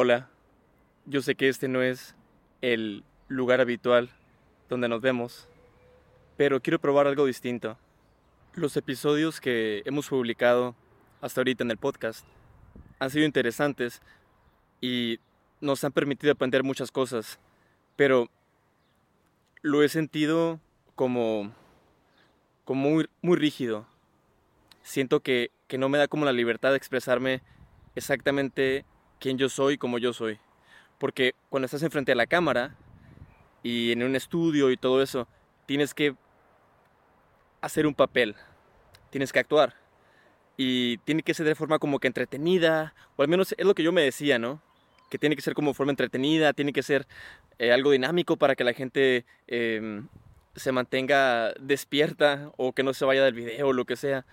Hola, yo sé que este no es el lugar habitual donde nos vemos, pero quiero probar algo distinto. Los episodios que hemos publicado hasta ahorita en el podcast han sido interesantes y nos han permitido aprender muchas cosas, pero lo he sentido como, como muy, muy rígido. Siento que, que no me da como la libertad de expresarme exactamente quién yo soy como yo soy. Porque cuando estás enfrente de la cámara y en un estudio y todo eso, tienes que hacer un papel, tienes que actuar. Y tiene que ser de forma como que entretenida, o al menos es lo que yo me decía, ¿no? Que tiene que ser como forma entretenida, tiene que ser eh, algo dinámico para que la gente em, se mantenga despierta o que no se vaya del video o lo que sea.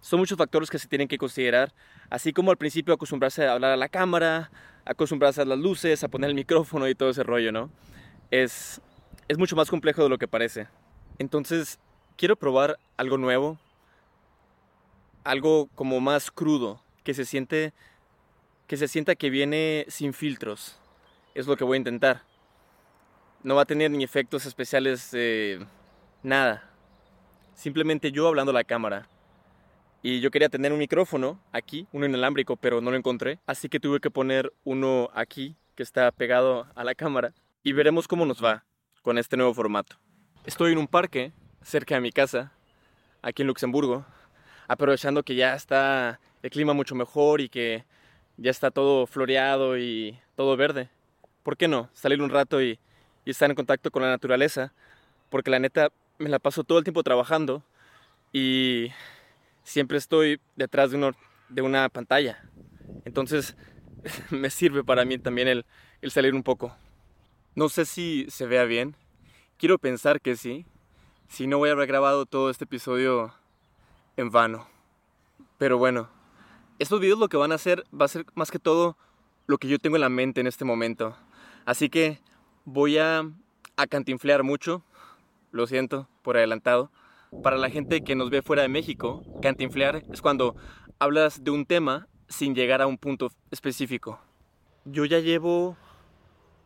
Son muchos factores que se tienen que considerar, así como al principio acostumbrarse a hablar a la cámara, acostumbrarse a las luces, a poner el micrófono y todo ese rollo, ¿no? Es, es mucho más complejo de lo que parece. Entonces, quiero probar algo nuevo, algo como más crudo, que se siente que se sienta que viene sin filtros. Es lo que voy a intentar. No va a tener ni efectos especiales, nada. Simplemente yo hablando a la cámara. Y yo quería tener un micrófono aquí, uno inalámbrico, pero no lo encontré. Así que tuve que poner uno aquí, que está pegado a la cámara. Y veremos cómo nos va con este nuevo formato. Estoy en un parque, cerca de mi casa, aquí en Luxemburgo, aprovechando que ya está el clima mucho mejor y que ya está todo floreado y todo verde. ¿Por qué no? Salir un rato y, y estar en contacto con la naturaleza. Porque la neta me la paso todo el tiempo trabajando y siempre estoy detrás de, de una pantalla. Entonces me sirve para mí también el, el salir un poco. No sé si se vea bien. Quiero pensar que sí. Si no voy a haber grabado todo este episodio en vano. Pero bueno, estos videos lo que van a hacer va a ser más que todo lo que yo tengo en la mente en este momento. Así que voy a, a cantinflear mucho. Lo siento por adelantado. Para la gente que nos ve fuera de México, cantinflear es cuando hablas de un tema sin llegar a un punto específico. Yo ya llevo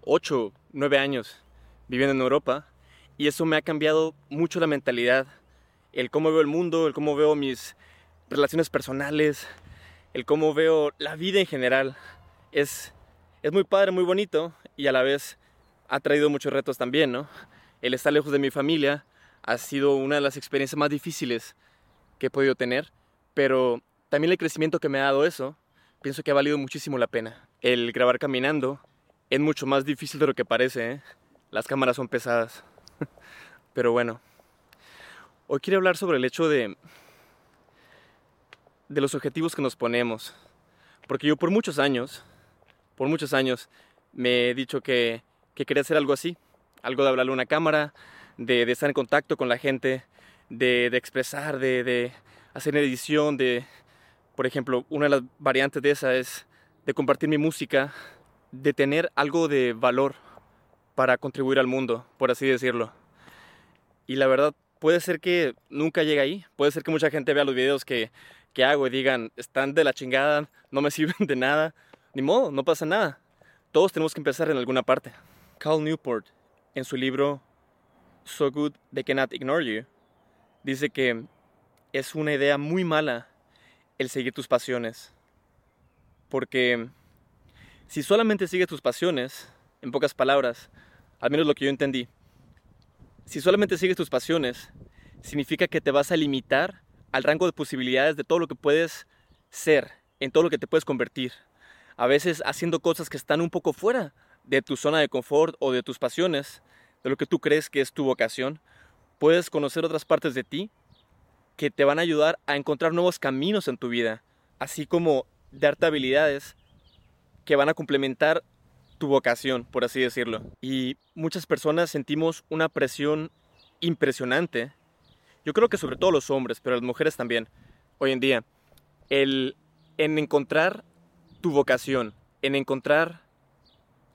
8, 9 años viviendo en Europa y eso me ha cambiado mucho la mentalidad, el cómo veo el mundo, el cómo veo mis relaciones personales, el cómo veo la vida en general. Es, es muy padre, muy bonito y a la vez ha traído muchos retos también, ¿no? El estar lejos de mi familia, ha sido una de las experiencias más difíciles que he podido tener, pero también el crecimiento que me ha dado eso, pienso que ha valido muchísimo la pena. El grabar caminando es mucho más difícil de lo que parece, ¿eh? las cámaras son pesadas. pero bueno, hoy quiero hablar sobre el hecho de, de los objetivos que nos ponemos, porque yo por muchos años, por muchos años, me he dicho que, que quería hacer algo así, algo de hablarle a una cámara, de, estar en contacto con la gente, de, expresar, de, hacer edición, de, por ejemplo, una de las variantes de esa es de compartir mi música, de tener algo de valor para contribuir al mundo, por así decirlo. Y la verdad, puede ser que nunca llegue ahí, puede ser que mucha gente vea los videos que, que hago y digan, están de la chingada, no me sirven de nada, ni modo, no pasa nada. Todos tenemos que empezar en alguna parte. Carl Newport, en su libro So Good They Cannot Ignore You, dice que es una idea muy mala el seguir tus pasiones. Porque si solamente sigues tus pasiones, en pocas palabras, al menos lo que yo entendí, si solamente sigues tus pasiones, significa que te vas a limitar al rango de posibilidades de todo lo que puedes ser, en todo lo que te puedes convertir. A veces haciendo cosas que están un poco fuera de tu zona de confort o de tus pasiones, de lo que tú crees que es tu vocación, puedes conocer otras partes de ti que te van a ayudar a encontrar nuevos caminos en tu vida, así como darte habilidades que van a complementar tu vocación, por así decirlo. Y muchas personas sentimos una presión impresionante. Yo creo que sobre todo los hombres, pero las mujeres también, hoy en día, el en encontrar tu vocación, en encontrar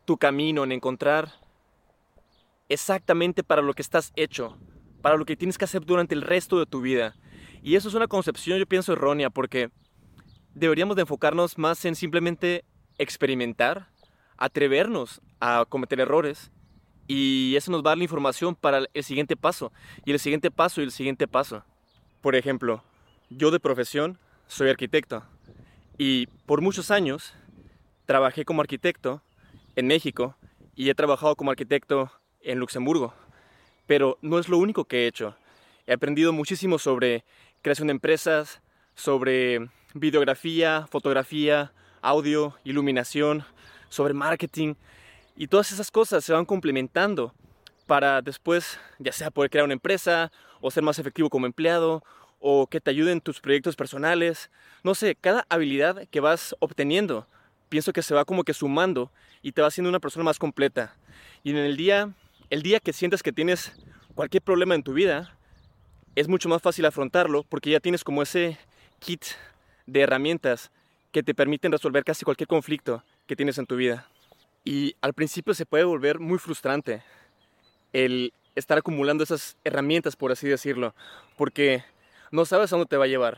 tu camino, en encontrar exactamente para lo que estás hecho, para lo que tienes que hacer durante el resto de tu vida. Y eso es una concepción, yo pienso, errónea, porque deberíamos de enfocarnos más en simplemente experimentar atrevernos a cometer errores y eso nos va a dar la información para el siguiente paso y el siguiente paso y el siguiente paso. Por ejemplo, yo de profesión soy arquitecto y por muchos años trabajé como arquitecto en México y he trabajado como arquitecto en Luxemburgo. Pero no es lo único que he hecho. He aprendido muchísimo sobre creación de empresas, sobre videografía, fotografía, audio, iluminación, sobre marketing. Y todas esas cosas se van complementando para después, ya sea poder crear una empresa o ser más efectivo como empleado o que te ayuden tus proyectos personales. No sé, cada habilidad que vas obteniendo, pienso que se va como que sumando y te va haciendo una persona más completa. Y en el día, el día que sientes que tienes cualquier problema en tu vida, es mucho más fácil afrontarlo porque ya tienes como ese kit de herramientas que te permiten resolver casi cualquier conflicto que tienes en tu vida. Y al principio se puede volver muy frustrante el estar acumulando esas herramientas, por así decirlo, porque no sabes a dónde te va a llevar.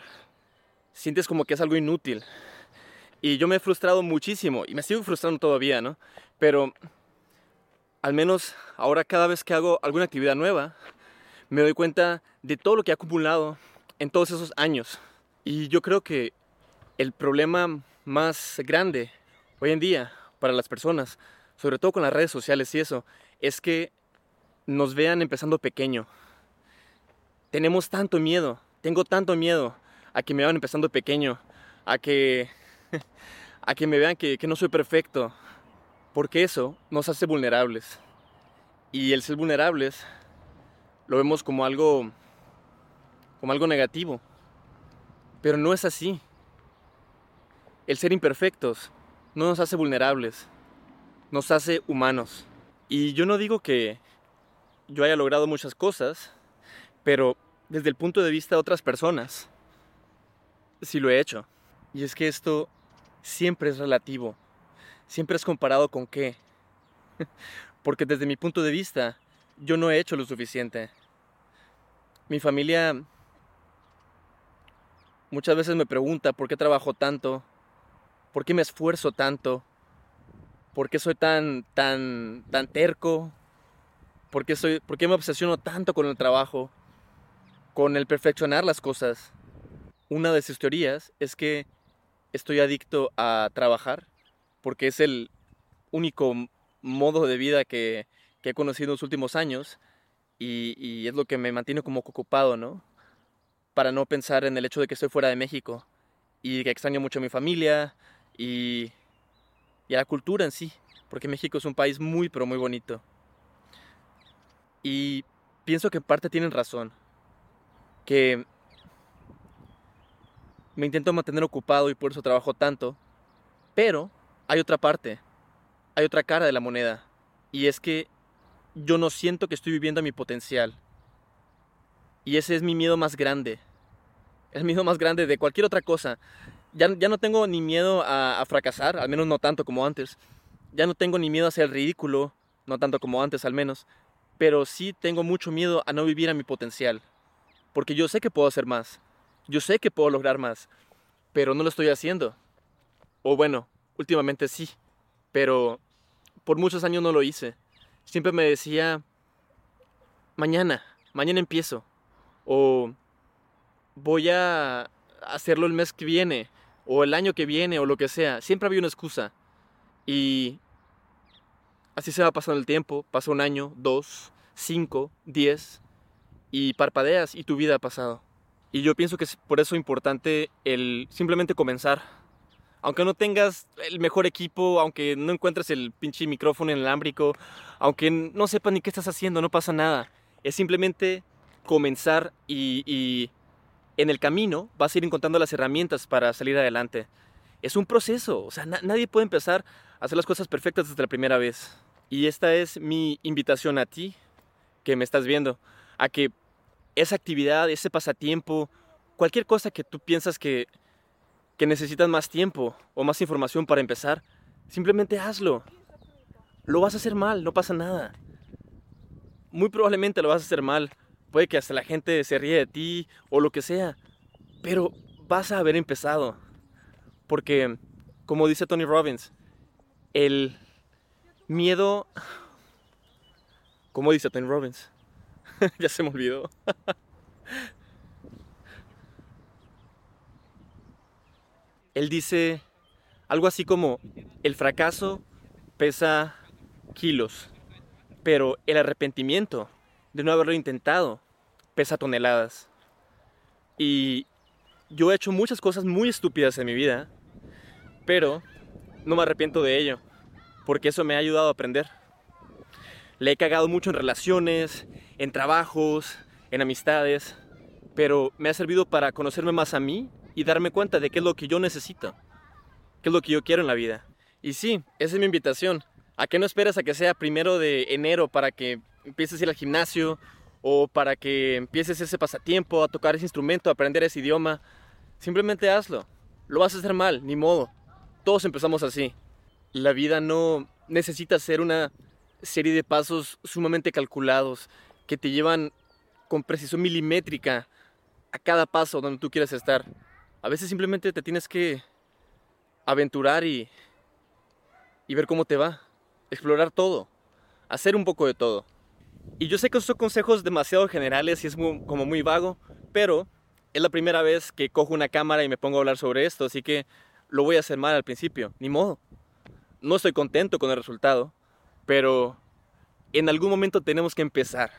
Sientes como que es algo inútil. Y yo me he frustrado muchísimo y me sigo frustrando todavía, ¿no? Pero al menos ahora cada vez que hago alguna actividad nueva, me doy cuenta de todo lo que he acumulado en todos esos años. Y yo creo que el problema más grande hoy en día para las personas, sobre todo con las redes sociales y eso, es que nos vean empezando pequeño. Tenemos tanto miedo, tengo tanto miedo a que me vean empezando pequeño, a que, a que me vean que, que no soy perfecto, porque eso nos hace vulnerables. Y el ser vulnerables lo vemos como algo como algo negativo. Pero no es así. El ser imperfectos no nos hace vulnerables, nos hace humanos. Y yo no digo que yo haya logrado muchas cosas, pero desde el punto de vista de otras personas, sí lo he hecho. Y es que esto siempre es relativo, siempre es comparado con qué. Porque desde mi punto de vista, yo no he hecho lo suficiente. Mi familia muchas veces me pregunta por qué trabajo tanto, por qué me esfuerzo tanto, por qué soy tan, tan, tan terco, por qué, soy, por qué me obsesiono tanto con el trabajo, con el perfeccionar las cosas. Una de sus teorías es que estoy adicto a trabajar porque es el único modo de vida que, he conocido en los últimos años y, es lo que me mantiene como ocupado, ¿no? Para no pensar en el hecho de que estoy fuera de México y que extraño mucho a mi familia y, y a la cultura en sí, porque México es un país muy, pero muy bonito. Y pienso que en parte tienen razón, que me intento mantener ocupado y por eso trabajo tanto, pero hay otra parte, hay otra cara de la moneda, y es que yo no siento que estoy viviendo a mi potencial. Y ese es mi miedo más grande. El miedo más grande de cualquier otra cosa. Ya, no tengo ni miedo a, a, fracasar, al menos no tanto como antes. Ya no tengo ni miedo a el ridículo, no tanto como antes al menos. Pero sí tengo mucho miedo a no vivir a mi potencial. Porque yo sé que puedo hacer más. Yo sé que puedo lograr más. Pero no lo estoy haciendo. O bueno, últimamente sí, pero por muchos años no lo hice. Siempre me decía, mañana, mañana empiezo, o voy a hacerlo el mes que viene, o el año que viene, o lo que sea. Siempre había una excusa. Y así se va pasando el tiempo, pasa un año, dos, cinco, diez, y parpadeas y tu vida ha pasado. Y yo pienso que es por eso importante el simplemente comenzar aunque no tengas el mejor equipo, aunque no encuentres el pinche micrófono inalámbrico, aunque no sepas ni qué estás haciendo, no pasa nada. Es simplemente comenzar y, en el camino vas a ir encontrando las herramientas para salir adelante. Es un proceso, o sea, nadie puede empezar a hacer las cosas perfectas desde la primera vez. Y esta es mi invitación a ti, que me estás viendo, a que esa actividad, ese pasatiempo, cualquier cosa que tú piensas que que necesitas más tiempo o más información para empezar, simplemente hazlo. Lo vas a hacer mal, no pasa nada. Muy probablemente lo vas a hacer mal. Puede que hasta la gente se ríe de ti o lo que sea. Pero vas a haber empezado. Porque, como dice Tony Robbins, el Miedo... ¿Cómo dice Tony Robbins? ya se me olvidó. Él dice algo así como, el fracaso pesa kilos, pero el arrepentimiento de no haberlo intentado pesa toneladas. Y yo he hecho muchas cosas muy estúpidas en mi vida, pero no me arrepiento de ello, porque eso me ha ayudado a aprender. Le he cagado mucho en relaciones, en trabajos, en amistades, pero me ha servido para conocerme más a mí y darme cuenta de qué es lo que yo necesito, qué es lo que yo quiero en la vida. Y sí, esa es mi invitación. ¿A qué no esperas a que sea primero de enero para que empieces a ir al gimnasio o para que empieces ese pasatiempo, a tocar ese instrumento, a aprender ese idioma? Simplemente hazlo. Lo vas a hacer mal, ni modo. Todos empezamos así. La vida no necesita ser una serie de pasos sumamente calculados que te llevan con precisión milimétrica a cada paso donde tú quieras estar. A veces simplemente te tienes que aventurar y, y ver cómo te va. Explorar todo. Hacer un poco de todo. Y yo sé que son consejos demasiado generales y es como muy vago, pero es la primera vez que cojo una cámara y me pongo a hablar sobre esto, así que lo voy a hacer mal al principio, ni modo. No estoy contento con el resultado, pero en algún momento tenemos que empezar.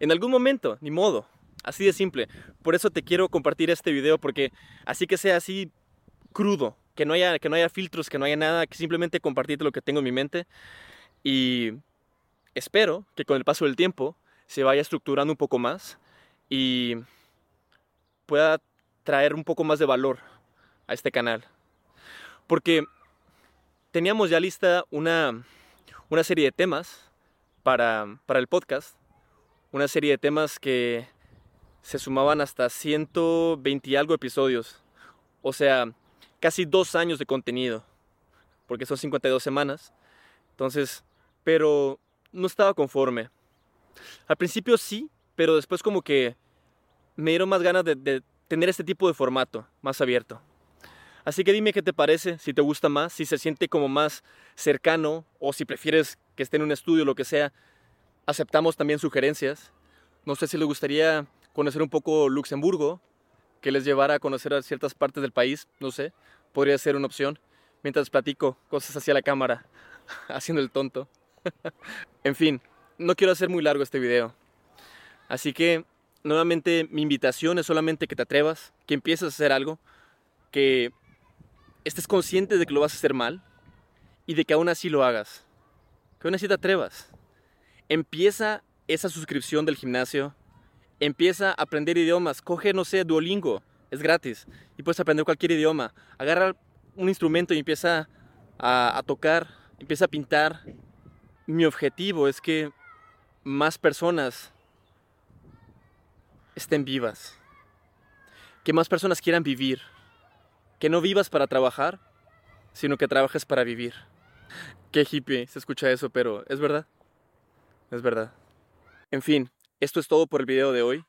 En algún momento, ni modo. Así de simple. Por eso te quiero compartir este video porque así que sea así crudo, que no haya que no haya filtros, que no haya nada, que simplemente compartirte lo que tengo en mi mente y espero que con el paso del tiempo se vaya estructurando un poco más y pueda traer un poco más de valor a este canal. Porque teníamos ya lista una, una serie de temas para, para el podcast, una serie de temas que se sumaban hasta 120 y algo episodios. O sea, casi dos años de contenido. Porque son 52 semanas. Entonces, pero no estaba conforme. Al principio sí, pero después como que me dieron más ganas de, de tener este tipo de formato, más abierto. Así que dime qué te parece, si te gusta más, si se siente como más cercano o si prefieres que esté en un estudio lo que sea. Aceptamos también sugerencias. No sé si les gustaría conocer un poco Luxemburgo, que les llevara a conocer a ciertas partes del país, no sé, podría ser una opción, mientras platico cosas hacia la cámara, haciendo el tonto. en fin, no quiero hacer muy largo este video. Así que, nuevamente, mi invitación es solamente que te atrevas, que empieces a hacer algo, que estés consciente de que lo vas a hacer mal y de que aún así lo hagas. Que aún así te atrevas. Empieza esa suscripción del gimnasio empieza a aprender idiomas, coge, no sé, Duolingo, es gratis, y puedes aprender cualquier idioma. Agarra un instrumento y empieza a, tocar, empieza a pintar. Mi objetivo es que más personas estén vivas, que más personas quieran vivir, que no vivas para trabajar, sino que trabajes para vivir. Qué hippie se escucha eso, pero es verdad. Es verdad. En fin, esto es todo por el video de hoy.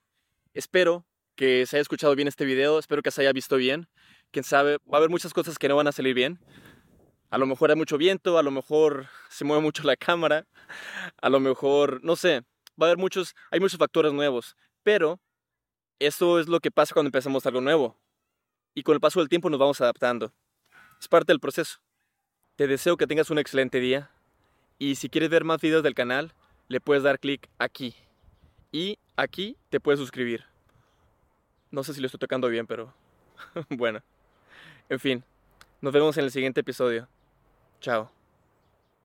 Espero que se haya escuchado bien este video, espero que se haya visto bien. Quién sabe, va a haber muchas cosas que no van a salir bien. A lo mejor hay mucho viento, a lo mejor se mueve mucho la cámara, a lo mejor, no sé, va a haber muchos, hay muchos factores nuevos, pero eso es lo que pasa cuando empezamos algo nuevo. Y con el paso del tiempo nos vamos adaptando. Es parte del proceso. Te deseo que tengas un excelente día y si quieres ver más videos del canal, le puedes dar clic aquí. Y aquí te puedes suscribir. No sé si lo estoy tocando bien, pero bueno. En fin, nos vemos en el siguiente episodio. Chao.